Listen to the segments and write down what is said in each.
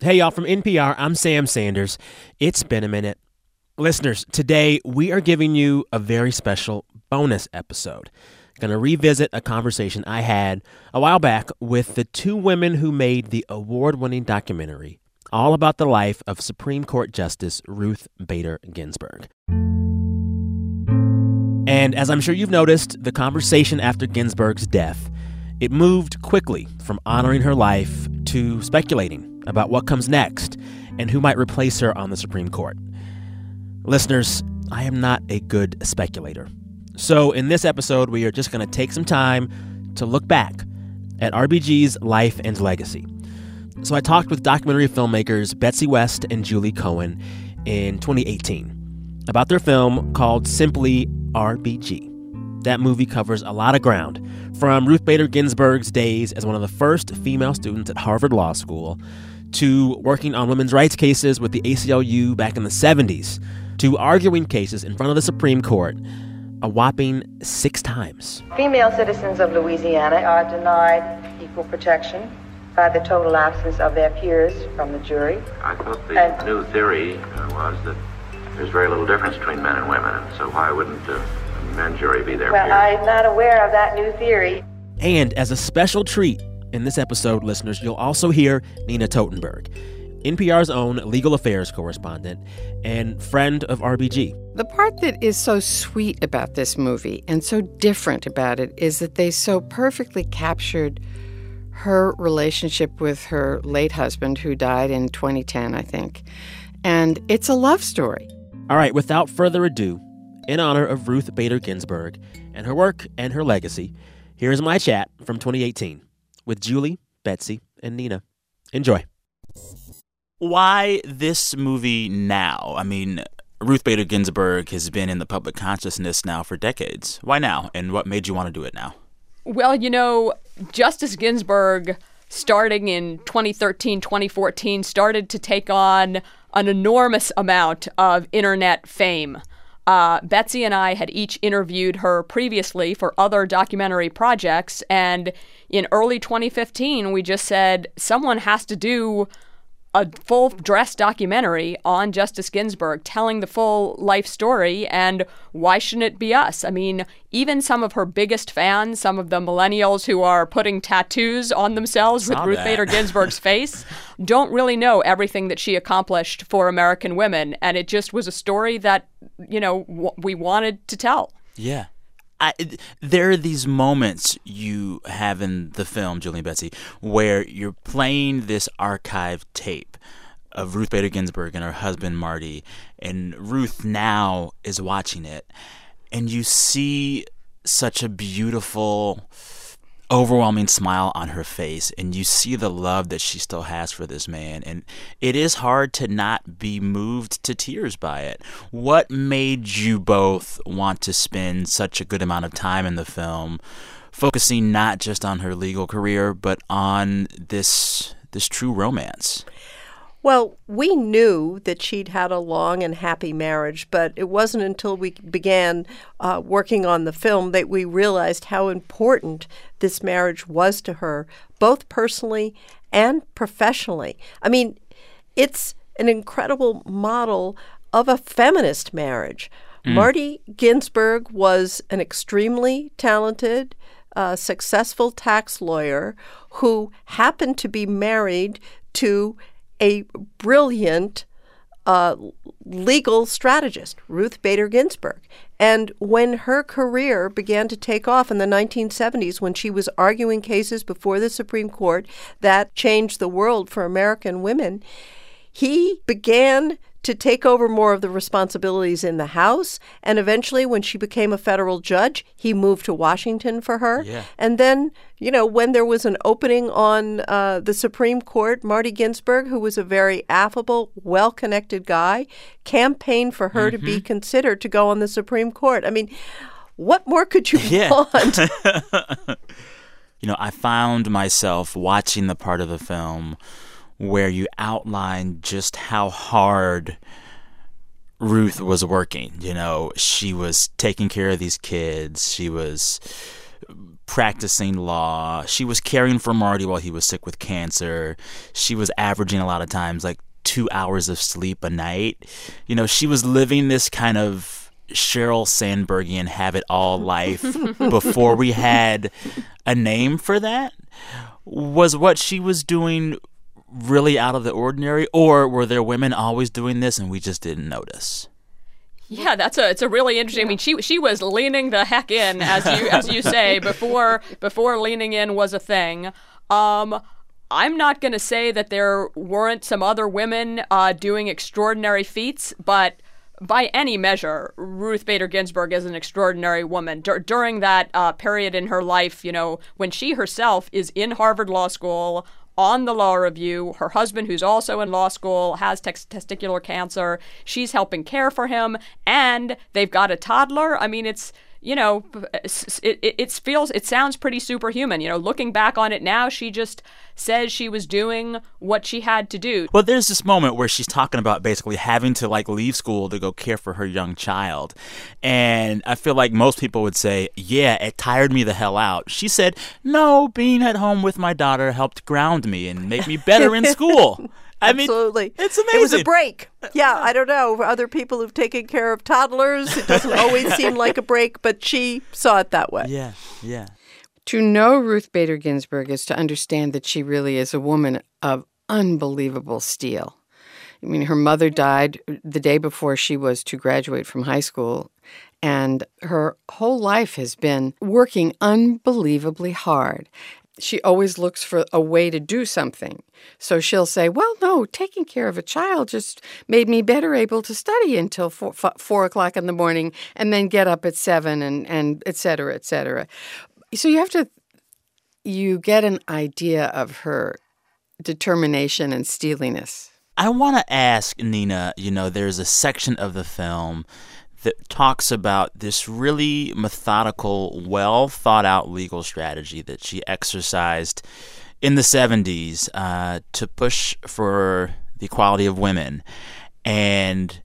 Hey, y'all, from NPR, I'm Sam Sanders. It's been a minute. Listeners, today we are giving you a very special bonus episode. Going to revisit a conversation I had a while back with the two women who made the award winning documentary all about the life of Supreme Court Justice Ruth Bader Ginsburg. And as I'm sure you've noticed, the conversation after Ginsburg's death, it moved quickly from honoring her life to speculating about what comes next and who might replace her on the Supreme Court. Listeners, I am not a good speculator. So, in this episode, we are just going to take some time to look back at RBG's life and legacy. So, I talked with documentary filmmakers Betsy West and Julie Cohen in 2018 about their film called Simply RBG. That movie covers a lot of ground, from Ruth Bader Ginsburg's days as one of the first female students at Harvard Law School to working on women's rights cases with the ACLU back in the 70s, to arguing cases in front of the Supreme Court a whopping six times. Female citizens of Louisiana are denied equal protection by the total absence of their peers from the jury. I thought the and new theory uh, was that there's very little difference between men and women, and so why wouldn't uh, a men jury be there? well, peers? I'm not aware of that new theory. And as a special treat, in this episode, listeners, you'll also hear Nina Totenberg, NPR's own legal affairs correspondent and friend of RBG. The part that is so sweet about this movie and so different about it is that they so perfectly captured her relationship with her late husband, who died in 2010, I think. And it's a love story. All right, without further ado, in honor of Ruth Bader Ginsburg and her work and her legacy, here's my chat from 2018 with Julie, Betsy, and Nina. Enjoy. Why this movie now? I mean, Ruth Bader Ginsburg has been in the public consciousness now for decades. Why now? And what made you want to do it now? Well, you know, Justice Ginsburg, starting in 2013, 2014, started to take on an enormous amount of internet fame. Uh, Betsy and I had each interviewed her previously for other documentary projects, and in early 2015, we just said someone has to do a full dress documentary on Justice Ginsburg telling the full life story and why shouldn't it be us? I mean, even some of her biggest fans, some of the millennials who are putting tattoos on themselves with Ruth Bader Ginsburg's face, don't really know everything that she accomplished for American women and it just was a story that, you know, w- we wanted to tell. Yeah. I, there are these moments you have in the film, Julie and Betsy, where you're playing this archive tape of Ruth Bader Ginsburg and her husband Marty, and Ruth now is watching it, and you see such a beautiful overwhelming smile on her face and you see the love that she still has for this man and it is hard to not be moved to tears by it. What made you both want to spend such a good amount of time in the film focusing not just on her legal career but on this this true romance well, we knew that she'd had a long and happy marriage, but it wasn't until we began uh, working on the film that we realized how important this marriage was to her, both personally and professionally. I mean, it's an incredible model of a feminist marriage. Mm. Marty Ginsburg was an extremely talented, uh, successful tax lawyer who happened to be married to a brilliant uh, legal strategist, Ruth Bader Ginsburg. And when her career began to take off in the 1970s, when she was arguing cases before the Supreme Court that changed the world for American women, he began to take over more of the responsibilities in the House. And eventually, when she became a federal judge, he moved to Washington for her. Yeah. And then, you know, when there was an opening on uh, the Supreme Court, Marty Ginsburg, who was a very affable, well connected guy, campaigned for her mm-hmm. to be mm-hmm. considered to go on the Supreme Court. I mean, what more could you yeah. want? you know, I found myself watching the part of the film where you outline just how hard Ruth was working. You know, she was taking care of these kids. She was practicing law. She was caring for Marty while he was sick with cancer. She was averaging a lot of times like two hours of sleep a night. You know, she was living this kind of Sheryl Sandbergian have it all life before we had a name for that. Was what she was doing really out of the ordinary, or were there women always doing this and we just didn't notice? Yeah, that's a it's a really interesting. I mean, she she was leaning the heck in, as you as you say before before leaning in was a thing. Um, I'm not going to say that there weren't some other women uh, doing extraordinary feats, but by any measure, Ruth Bader Ginsburg is an extraordinary woman. D- during that uh, period in her life, you know, when she herself is in Harvard Law School on the law review. Her husband, who's also in law school, has testicular cancer. She's helping care for him, and they've got a toddler. I mean, it's you know, it, it, it, feels, it sounds pretty superhuman. You know, looking back on it now, she just says she was doing what she had to do. Well, there's this moment where she's talking about basically having to like leave school to go care for her young child. And I feel like most people would say, yeah, it tired me the hell out. She said, no, being at home with my daughter helped ground me and make me better in school. I Absolutely. mean, it's amazing. It was a break. Yeah, I don't know. Other people who've taken care of toddlers, it doesn't always seem like a break, but she saw it that way. Yeah, yeah. To know Ruth Bader Ginsburg is to understand that she really is a woman of unbelievable steel. I mean, her mother died the day before she was to graduate from high school, and her whole life has been working unbelievably hard she always looks for a way to do something. So she'll say, Well, no, taking care of a child just made me better able to study until four, four o'clock in the morning and then get up at seven and, and et cetera, et cetera. So you have to, you get an idea of her determination and steeliness. I want to ask Nina, you know, there's a section of the film that talks about this really methodical, well thought out legal strategy that she exercised in the 70s uh, to push for the equality of women. And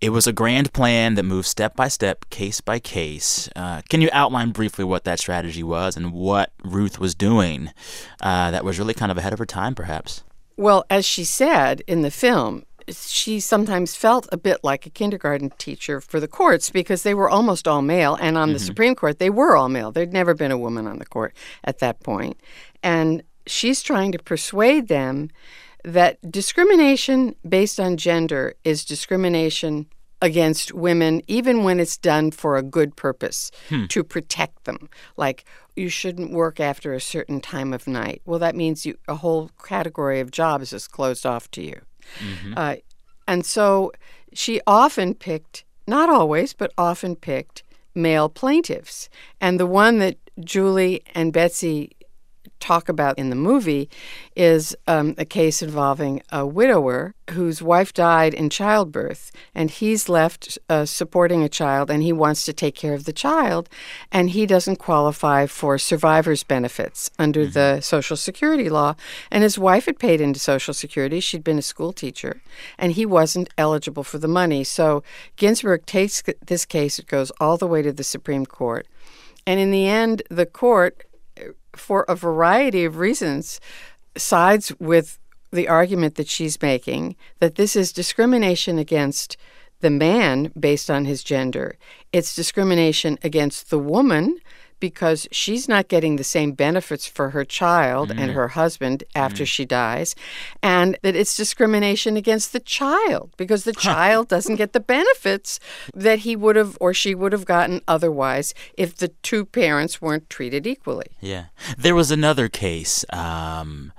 it was a grand plan that moved step by step, case by case. Uh, can you outline briefly what that strategy was and what Ruth was doing uh, that was really kind of ahead of her time, perhaps? Well, as she said in the film, she sometimes felt a bit like a kindergarten teacher for the courts because they were almost all male. And on mm-hmm. the Supreme Court, they were all male. There'd never been a woman on the court at that point. And she's trying to persuade them that discrimination based on gender is discrimination against women, even when it's done for a good purpose hmm. to protect them. Like, you shouldn't work after a certain time of night. Well, that means you, a whole category of jobs is closed off to you. Mm-hmm. Uh, and so she often picked, not always, but often picked male plaintiffs. And the one that Julie and Betsy talk about in the movie is um, a case involving a widower whose wife died in childbirth, and he's left uh, supporting a child, and he wants to take care of the child, and he doesn't qualify for survivor's benefits under mm-hmm. the Social Security law. And his wife had paid into Social Security; she'd been a school teacher, and he wasn't eligible for the money. So Ginsburg takes this case; it goes all the way to the Supreme Court. And in the end, the court for a variety of reasons, sides with the argument that she's making that this is discrimination against the man based on his gender. It's discrimination against the woman because she's not getting the same benefits for her child mm. and her husband after mm. she dies, and that it's discrimination against the child because the child doesn't get the benefits that he would have or she would have gotten otherwise if the two parents weren't treated equally. Yeah. There was another case um,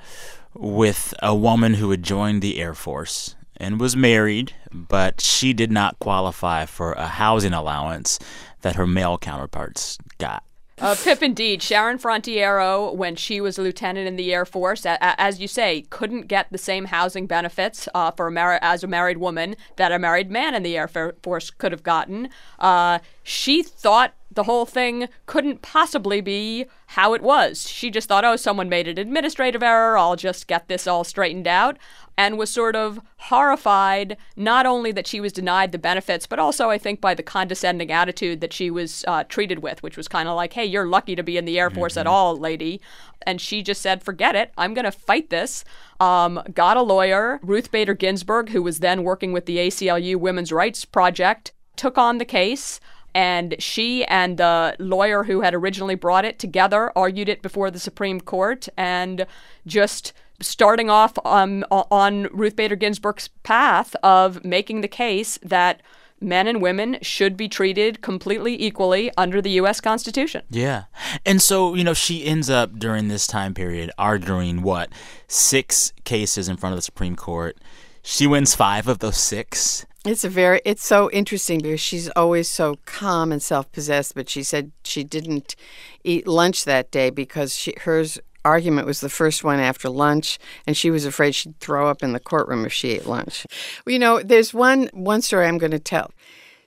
with a woman who had joined the Air Force and was married, but she did not qualify for a housing allowance that her male counterparts got. Uh, Pip, indeed. Sharon Frontiero, when she was a lieutenant in the Air Force, a- a- as you say, couldn't get the same housing benefits uh, for a mar- as a married woman that a married man in the Air Force could have gotten. Uh, she thought the whole thing couldn't possibly be how it was. She just thought, oh, someone made an administrative error. I'll just get this all straightened out. And was sort of horrified, not only that she was denied the benefits, but also, I think, by the condescending attitude that she was uh, treated with, which was kind of like, hey, you're lucky to be in the Air Force mm-hmm. at all, lady. And she just said, forget it. I'm going to fight this. Um, got a lawyer, Ruth Bader Ginsburg, who was then working with the ACLU Women's Rights Project, took on the case and she and the lawyer who had originally brought it together argued it before the Supreme Court and just starting off um, on Ruth Bader Ginsburg's path of making the case that men and women should be treated completely equally under the U.S. Constitution. Yeah. And so, you know, she ends up during this time period arguing what? Six cases in front of the Supreme Court. She wins five of those six. It's a very it's so interesting because she's always so calm and self-possessed, but she said she didn't eat lunch that day because she hers argument was the first one after lunch and she was afraid she'd throw up in the courtroom if she ate lunch. Well, you know, there's one one story I'm going to tell.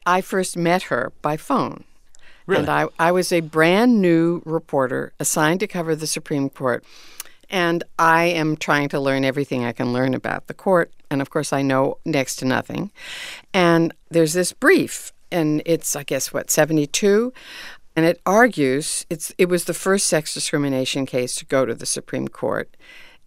I first met her by phone. Really? And I, I was a brand new reporter assigned to cover the Supreme Court. And I am trying to learn everything I can learn about the court. And of course, I know next to nothing. And there's this brief, and it's, I guess, what, 72? And it argues it's, it was the first sex discrimination case to go to the Supreme Court.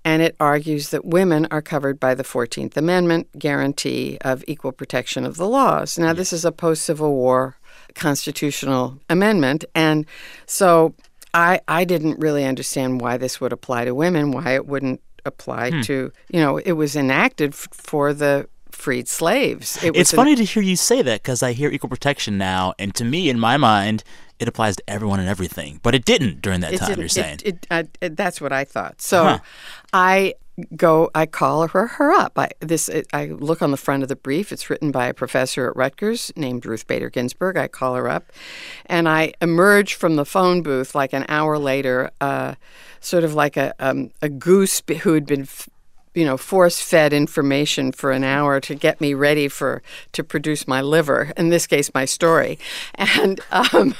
And it argues that women are covered by the 14th Amendment guarantee of equal protection of the laws. Now, this is a post Civil War constitutional amendment. And so I, I didn't really understand why this would apply to women, why it wouldn't apply hmm. to, you know, it was enacted f- for the freed slaves. It it's funny an, to hear you say that because I hear equal protection now, and to me, in my mind, it applies to everyone and everything. But it didn't during that time. You're saying it, it, it, that's what I thought. So huh. I go I call her her up. I this I look on the front of the brief. It's written by a professor at Rutgers named Ruth Bader Ginsburg. I call her up, and I emerge from the phone booth like an hour later, uh, sort of like a um, a goose who had been. You know, force fed information for an hour to get me ready for to produce my liver. In this case, my story, and um,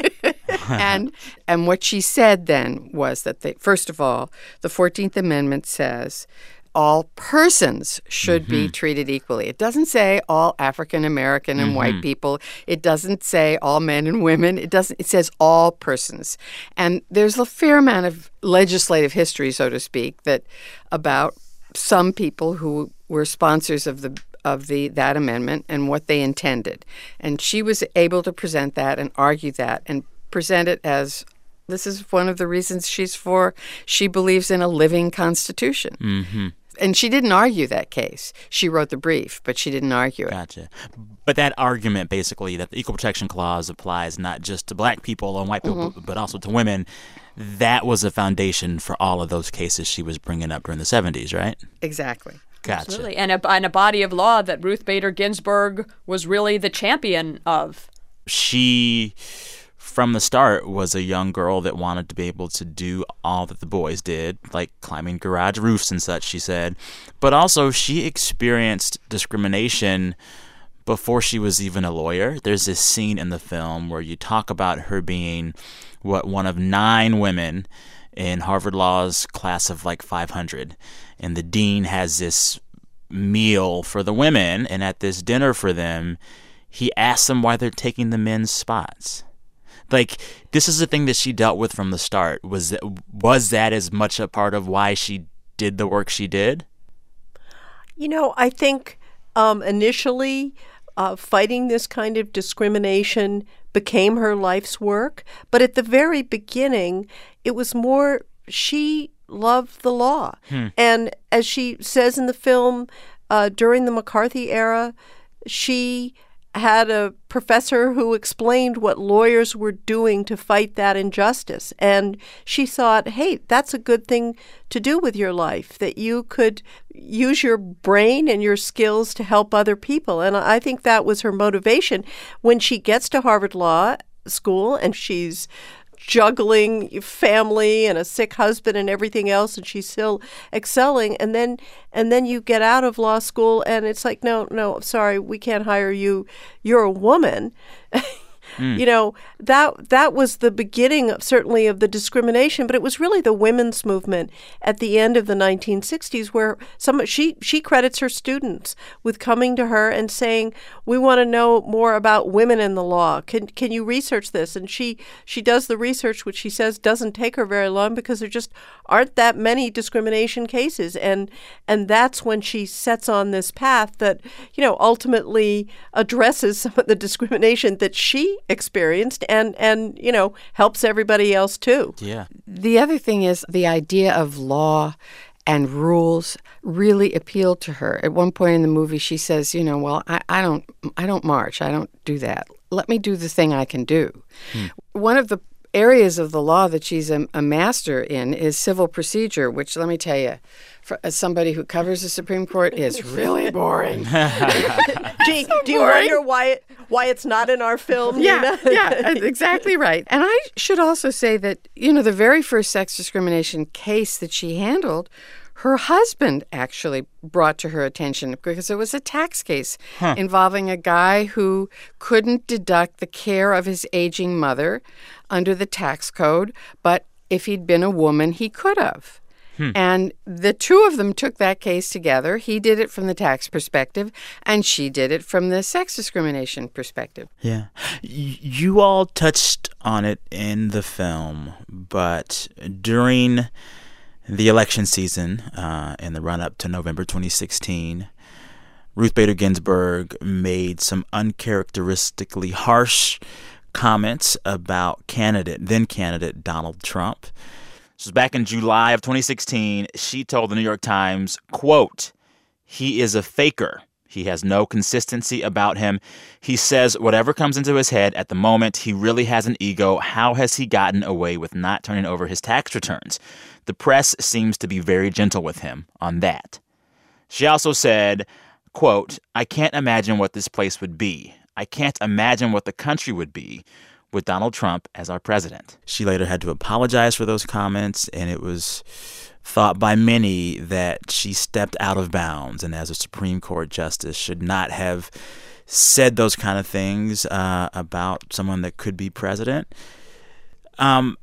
and and what she said then was that they, first of all, the Fourteenth Amendment says all persons should mm-hmm. be treated equally. It doesn't say all African American and mm-hmm. white people. It doesn't say all men and women. It doesn't it says all persons. And there's a fair amount of legislative history so to speak that about some people who were sponsors of the of the that amendment and what they intended. And she was able to present that and argue that and present it as this is one of the reasons she's for. She believes in a living constitution. Mm-hmm. And she didn't argue that case. She wrote the brief, but she didn't argue it. Gotcha. But that argument, basically, that the Equal Protection Clause applies not just to black people and white people, mm-hmm. but also to women, that was a foundation for all of those cases she was bringing up during the 70s, right? Exactly. Gotcha. Absolutely. And a, and a body of law that Ruth Bader Ginsburg was really the champion of. She from the start was a young girl that wanted to be able to do all that the boys did, like climbing garage roofs and such, she said. But also, she experienced discrimination before she was even a lawyer. There's this scene in the film where you talk about her being what one of nine women in Harvard Law's class of like 500. And the dean has this meal for the women, and at this dinner for them, he asks them why they're taking the men's spots. Like this is the thing that she dealt with from the start. Was that was that as much a part of why she did the work she did? You know i think um, initially uh, fighting this kind of discrimination became her life's work but at the very beginning it was more she loved the law hmm. and as she says in the film uh, during the mccarthy era she had a professor who explained what lawyers were doing to fight that injustice. And she thought, hey, that's a good thing to do with your life, that you could use your brain and your skills to help other people. And I think that was her motivation. When she gets to Harvard Law School and she's juggling family and a sick husband and everything else and she's still excelling. And then and then you get out of law school and it's like no no sorry we can't hire you. You're a woman Mm. You know, that that was the beginning of, certainly of the discrimination, but it was really the women's movement at the end of the 1960s where some she she credits her students with coming to her and saying, "We want to know more about women in the law. Can can you research this?" And she she does the research which she says doesn't take her very long because there just aren't that many discrimination cases and and that's when she sets on this path that you know ultimately addresses some of the discrimination that she experienced and and you know helps everybody else too Yeah. The other thing is the idea of law and rules really appealed to her. At one point in the movie, she says, "You know, well, I, I don't, I don't march. I don't do that. Let me do the thing I can do." Hmm. One of the areas of the law that she's a, a master in is civil procedure, which let me tell you, for as somebody who covers the Supreme Court, is really boring. Gee, do you boring. wonder why it, why it's not in our film Yeah, Nina? yeah, uh, exactly right. And I should also say that, you know, the very first sex discrimination case that she handled, her husband actually brought to her attention because it was a tax case involving a guy who couldn't deduct the care of his aging mother under the tax code, but if he'd been a woman, he could have. Hmm. And the two of them took that case together. He did it from the tax perspective, and she did it from the sex discrimination perspective. Yeah. Y- You all touched on it in the film, but during the election season, uh, in the run up to November 2016, Ruth Bader Ginsburg made some uncharacteristically harsh comments about candidate, then candidate Donald Trump. This was back in July of 2016. She told the New York Times, quote, he is a faker. He has no consistency about him. He says whatever comes into his head at the moment. He really has an ego. How has he gotten away with not turning over his tax returns? The press seems to be very gentle with him on that. She also said, quote, I can't imagine what this place would be. I can't imagine what the country would be with Donald Trump as our president. She later had to apologize for those comments, and it was thought by many that she stepped out of bounds and as a Supreme Court justice should not have said those kind of things uh, about someone that could be president. Um,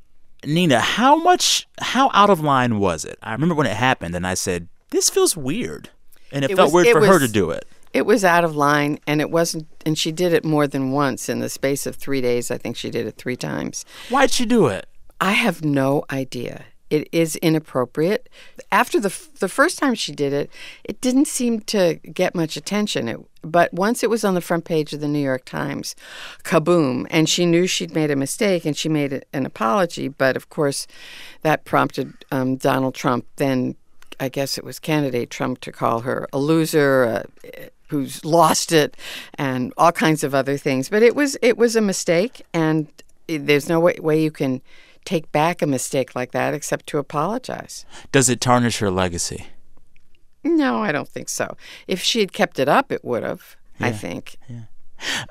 Nina, how much, how out of line was it? I remember when it happened, and I said, "This feels weird," and it, It felt was- weird it for her to do it. It was out of line, and it wasn't. And she did it more than once in the space of three days. I think she did it three times. Why'd she do it? I have no idea. It is inappropriate. After the f- the first time she did it, it didn't seem to get much attention. It, but once it was on the front page of the New York Times, kaboom! And she knew she'd made a mistake, and she made an apology. But of course, that prompted um, Donald Trump, then I guess it was candidate Trump, to call her a loser. Uh, who's lost it and all kinds of other things but it was it was a mistake and there's no way, way you can take back a mistake like that except to apologize Does it tarnish her legacy? no i don't think so if she had kept it up it would have i think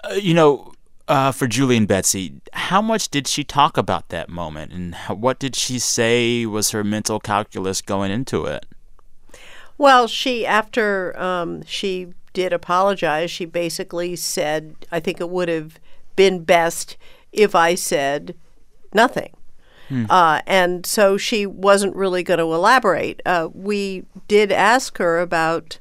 Uh, you know, uh, for Julie and Betsy, how much did she talk about that moment, and how, what did she say was her mental calculus going into it? Well, she after um, she did apologize, she basically said, "I think it would have been best if I said nothing." Uh, and so she wasn't really going to elaborate. Uh, we did ask her about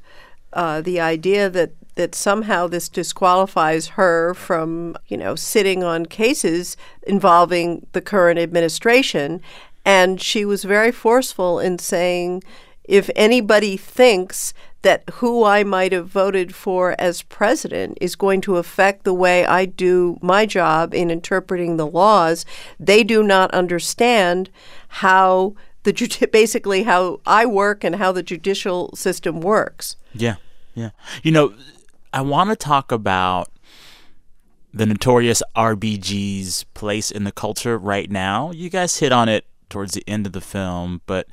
uh, the idea that that somehow this disqualifies her from, you know, sitting on cases involving the current administration, and she was very forceful in saying, if anybody thinks that who I might have voted for as president is going to affect the way I do my job in interpreting the laws, they do not understand how the judi- basically how I work and how the judicial system works. Yeah, yeah. You know, I want to talk about the notorious RBG's place in the culture right now. You guys hit on it towards the end of the film, but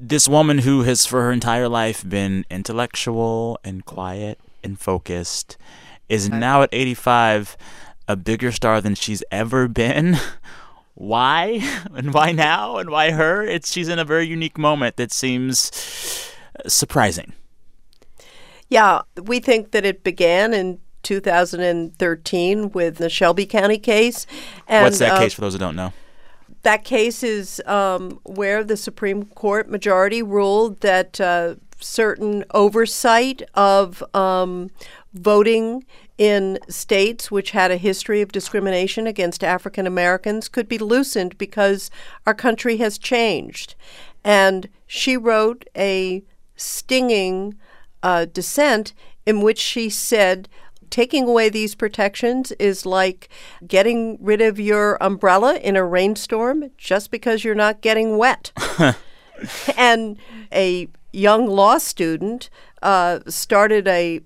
this woman who has for her entire life been intellectual and quiet and focused is now at 85 a bigger star than she's ever been. Why? And why now? And why her? It's she's in a very unique moment that seems surprising. Yeah, we think that it began in 2013 with the Shelby County case. And, What's that uh, case for those who don't know? That case is um, where the Supreme Court majority ruled that uh, certain oversight of um, voting in states which had a history of discrimination against African Americans could be loosened because our country has changed. And she wrote a stinging uh, dissent in which she said, taking away these protections is like getting rid of your umbrella in a rainstorm just because you're not getting wet. and a young law student uh, started a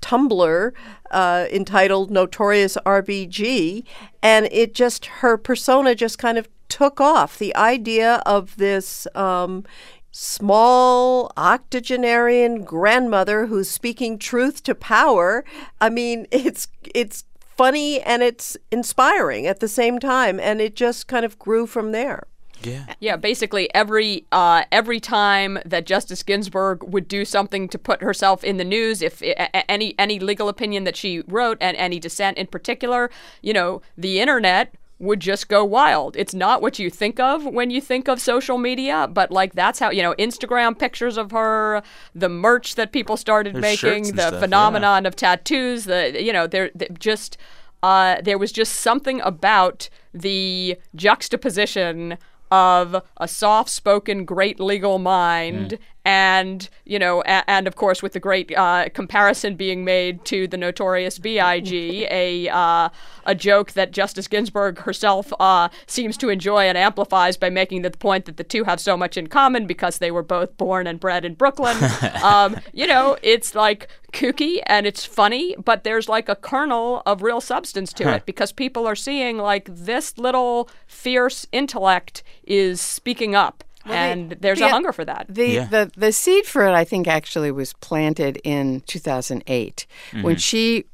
Tumblr uh, entitled Notorious RBG, and it just, her persona just kind of took off. The idea of this, um, small octogenarian grandmother who's speaking truth to power. I mean, it's it's funny and it's inspiring at the same time, and it just kind of grew from there. Yeah. Yeah, basically every uh, every time that Justice Ginsburg would do something to put herself in the news, if any any legal opinion that she wrote and any dissent in particular, you know, the internet would just go wild. It's not what you think of when you think of social media, but like that's how you know Instagram pictures of her, the merch that people started Her making, the stuff, phenomenon of tattoos, the you know, there just uh, there was just something about the juxtaposition of a soft-spoken, great legal mind, and you know, a- and of course, with the great uh, comparison being made to the notorious B.I.G., a uh, a joke that Justice Ginsburg herself uh, seems to enjoy and amplifies by making the point that the two have so much in common because they were both born and bred in Brooklyn. um, you know, it's like kooky and it's funny, but there's like a kernel of real substance to it because people are seeing like this little fierce intellect is speaking up. And there's a hunger for that. The, Yeah. the the seed for it, I think, actually was planted in 2008 when she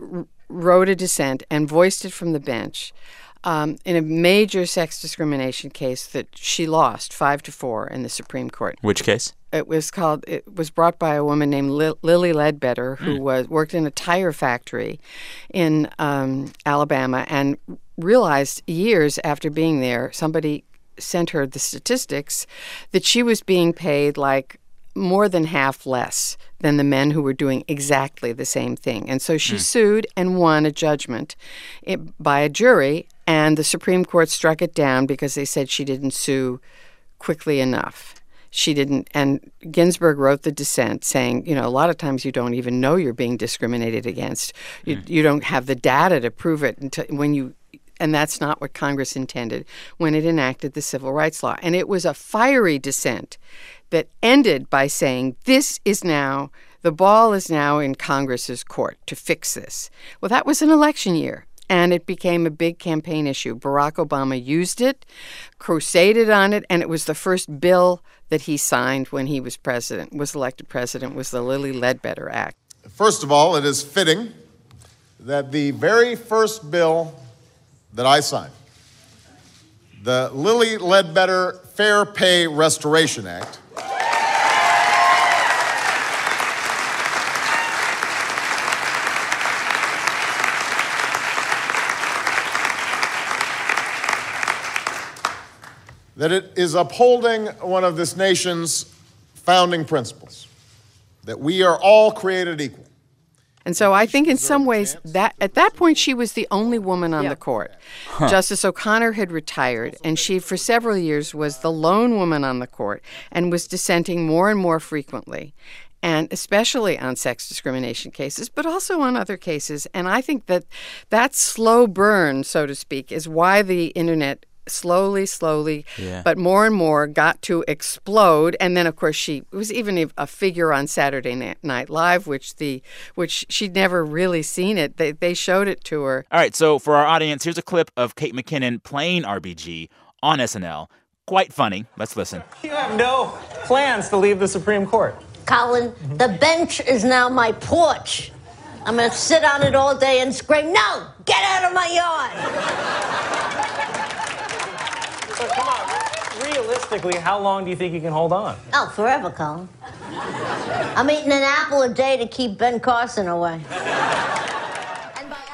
wrote a dissent and voiced it from the bench um, in a major sex discrimination case that she lost five to four in the Supreme Court. Which case? It was called. It was brought by a woman named Lil Lilly Ledbetter, who was worked in a tire factory in um, Alabama, and realized years after being there, somebody sent her the statistics that she was being paid like more than half less than the men who were doing exactly the same thing. And so she hmm. sued and won a judgment it, by a jury, and the Supreme Court struck it down because they said she didn't sue quickly enough. She didn't, and Ginsburg wrote the dissent saying, you know, a lot of times you don't even know you're being discriminated against. You, hmm. you don't have the data to prove it until when you, and that's not what Congress intended when it enacted the civil rights law. And it was a fiery dissent that ended by saying, this is now, the ball is now in Congress's court to fix this. Well, that was an election year and it became a big campaign issue. Barack Obama used it, crusaded on it, and it was the first bill that he signed when he was president, was elected president, was the Lilly Ledbetter Act. First of all, it is fitting that the very first bill that I signed, the Lilly Ledbetter Fair Pay Restoration Act, that it is upholding one of this nation's founding principles. That we are all created equal. And so I think in some ways that at that point she was the only woman on the court. Justice O'Connor had retired and she for several years was the lone woman on the court and was dissenting more and more frequently. And especially on sex discrimination cases, but also on other cases. And I think that that slow burn, so to speak, is why the internet slowly, slowly, Yeah. but more and more got to explode. And then, of course, she was even a- a figure on Saturday Night Live, which the which she'd never really seen it. They they showed it to her. All right, so for our audience, here's a clip of Kate McKinnon playing RBG on SNL. Quite funny. Let's listen. You have no plans to leave the Supreme Court. Colin, mm-hmm. the bench is now my porch. I'm gonna sit on it all day and scream, no, get out of my yard. So come on, realistically, how long do you think you can hold on? Oh, forever, Colin. I'm eating an apple a day to keep Ben Carson away.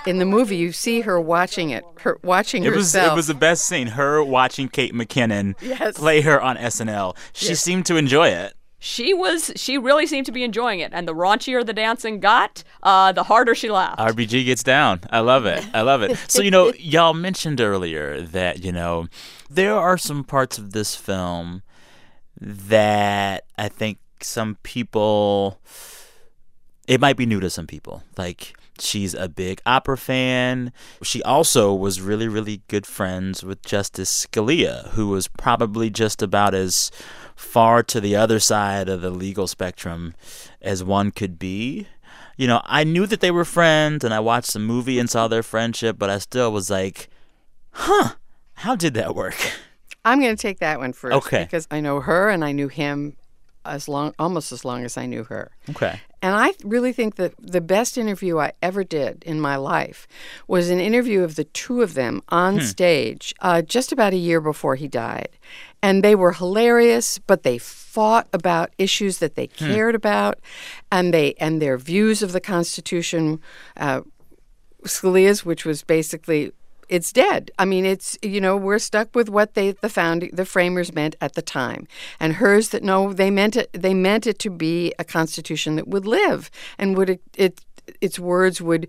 in the movie, you see her watching it, her watching It was herself. it was the best scene. Her watching Kate McKinnon Yes. play her on SNL. She Yes. seemed to enjoy it. She was. She really seemed to be enjoying it, and the raunchier the dancing got, uh, the harder she laughed. RBG gets down. I love it. I love it. So, you know, y'all mentioned earlier that, you know, there are some parts of this film that I think some people, it might be new to some people. Like, she's a big opera fan. She also was really, really good friends with Justice Scalia, who was probably just about as far to the other side of the legal spectrum as one could be. You know, I knew that they were friends and I watched the movie and saw their friendship, but I still was like, huh, how did that work? I'm going to take that one first Okay. because I know her and I knew him as long, almost as long as I knew her. Okay. And I really think that the best interview I ever did in my life was an interview of the two of them on stage uh, just about a year before he died. And they were hilarious, but they fought about issues that they cared about, and they and their views of the Constitution. Uh, Scalia's, which was basically it's dead. I mean, it's you know we're stuck with what they the founding the framers meant at the time, and hers that no they meant it they meant it to be a constitution that would live and would it, it its words would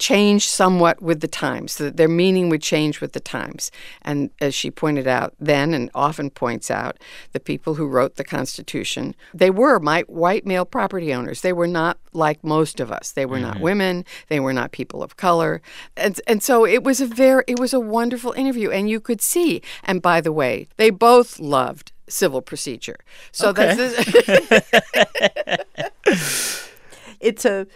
change somewhat with the times so that their meaning would change with the times. And as she pointed out then and often points out the people who wrote the constitution they were my white male property owners. They were not like most of us. They were not mm-hmm. women. They were not people of color. And and so it was a very it was a wonderful interview. And you could see and by the way they both loved civil procedure. So that's It's a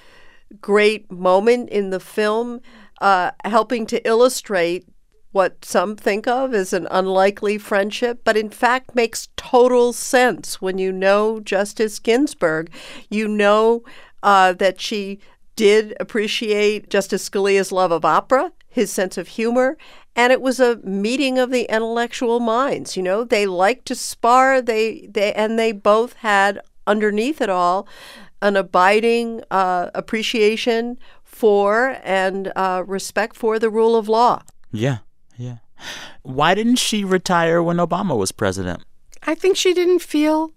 great moment in the film, uh, helping to illustrate what some think of as an unlikely friendship, but in fact makes total sense when you know Justice Ginsburg. You know uh, that she did appreciate Justice Scalia's love of opera, his sense of humor, and it was a meeting of the intellectual minds. You know, they liked to spar. They they and they both had underneath it all an abiding uh, appreciation for and uh, respect for the rule of law. Yeah, yeah. Why didn't she retire when Obama was president? I think she didn't feel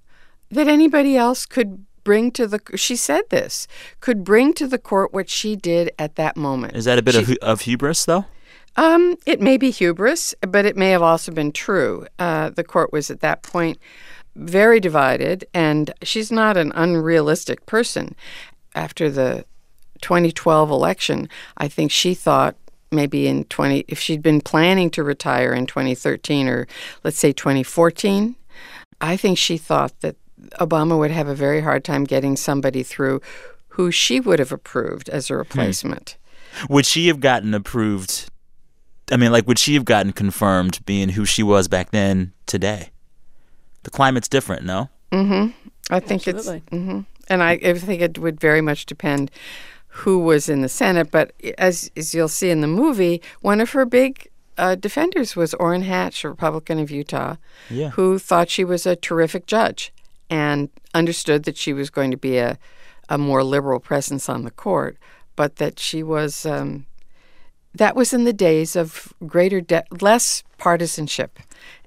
that anybody else could bring to the she said this could bring to the court what she did at that moment. Is that a bit She- of, of hubris, though? Um, it may be hubris, but it may have also been true. Uh, the court was at that point very divided, and she's not an unrealistic person. After the 2012 election, I think she thought maybe in 20, if she'd been planning to retire in 2013 or let's say 2014, I think she thought that Obama would have a very hard time getting somebody through who she would have approved as a hmm. replacement. Would she have gotten approved? I mean, like, would she have gotten confirmed being who she was back then today? The climate's different, no? Mm-hmm. I think Absolutely. it's, hmm and I, I think it would very much depend who was in the Senate. But as as you'll see in the movie, one of her big uh, defenders was Orrin Hatch, a Republican of Utah, Yeah. who thought she was a terrific judge and understood that she was going to be a a more liberal presence on the court, but that she was. Um, that was in the days of greater de- less partisanship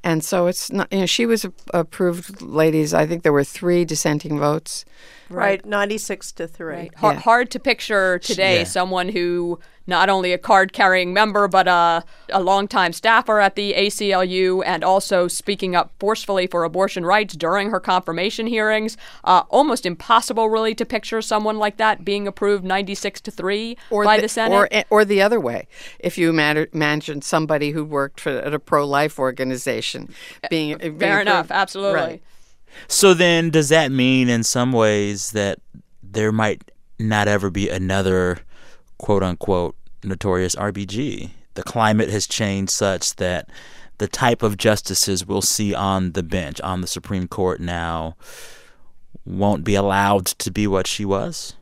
and so it's not you know she was approved ladies i think there were three dissenting votes Right, 96 to 3. Right. Har- Yeah. Hard to picture today Yeah. someone who not only a card carrying member, but a, a longtime staffer at the ACLU and also speaking up forcefully for abortion rights during her confirmation hearings. Uh, almost impossible, really, to picture someone like that being approved 96 to 3 by the, Senate. or or the other way if you matter, imagine somebody who worked for at a pro-life organization Eh, being, eh, being Fair enough, approved- absolutely. right. So then, does that mean in some ways that there might not ever be another quote unquote notorious RBG? The climate has changed such that the type of justices we'll see on the bench, on the Supreme Court now, won't be allowed to be what she was?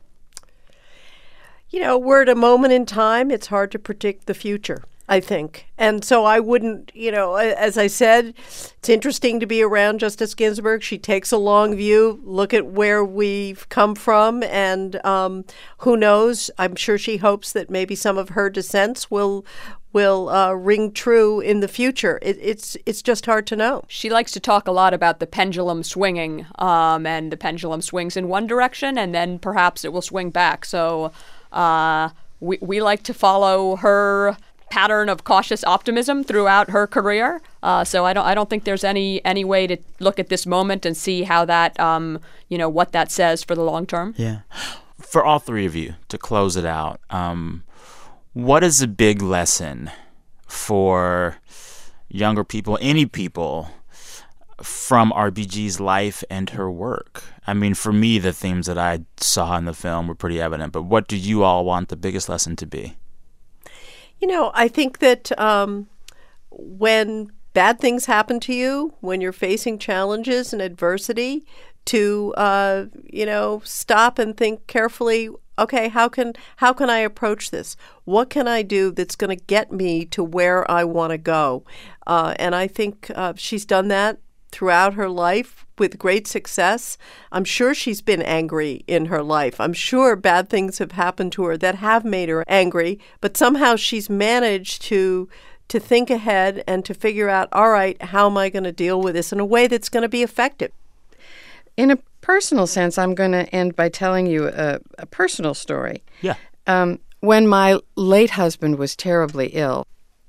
You know, we're at a moment in time, it's hard to predict the future. I think. And so I wouldn't, you know, as I said, it's interesting to be around Justice Ginsburg. She takes a long view, look at where we've come from, and um, who knows? I'm sure she hopes that maybe some of her dissents will will uh, ring true in the future. It, it's it's just hard to know. She likes to talk a lot about the pendulum swinging, um, and the pendulum swings in one direction, and then perhaps it will swing back. So uh, we we like to follow her pattern of cautious optimism throughout her career. Uh, so I don't I don't think there's any any way to look at this moment and see how that um, you know what that says for the long term. Yeah. For all three of you to close it out, um, what is a big lesson for younger people, any people, from RBG's life and her work? I mean, for me, the themes that I saw in the film were pretty evident, but what do you all want the biggest lesson to be? You know, I think that um, when bad things happen to you, when you're facing challenges and adversity, to uh, you know stop and think carefully. Okay, how can how can I approach this? What can I do that's going to get me to where I want to go? Uh, and I think uh, she's done that throughout her life with great success. I'm sure she's been angry in her life. I'm sure bad things have happened to her that have made her angry, but somehow she's managed to to think ahead and to figure out, all right, how am I going to deal with this in a way that's going to be effective? In a personal sense, I'm going to end by telling you a, a personal story. Yeah. Um, when my late husband was terribly ill,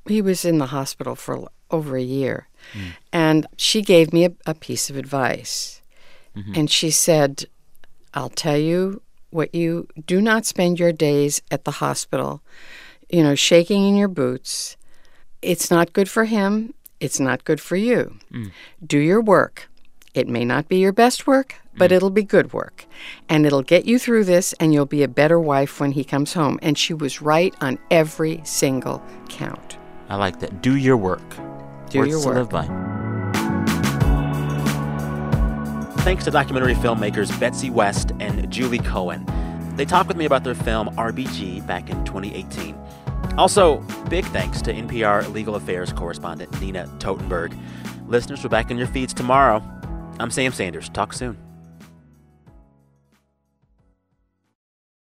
he was in the hospital for over a year. Mm. And she gave me a, a piece of advice. Mm-hmm. And she said, I'll tell you what you do not spend your days at the hospital, you know, shaking in your boots. It's not good for him. It's not good for you. Mm. Do your work. It may not be your best work, but mm. it'll be good work. And it'll get you through this, and you'll be a better wife when he comes home. And she was right on every single count. I like that. Do your work. Do Words your to live by. Thanks to documentary filmmakers Betsy West and Julie Cohen. They talked with me about their film RBG back in 2018. Also, big thanks to NPR legal affairs correspondent Nina Totenberg. Listeners, we're back in your feeds tomorrow. I'm Sam Sanders. Talk soon.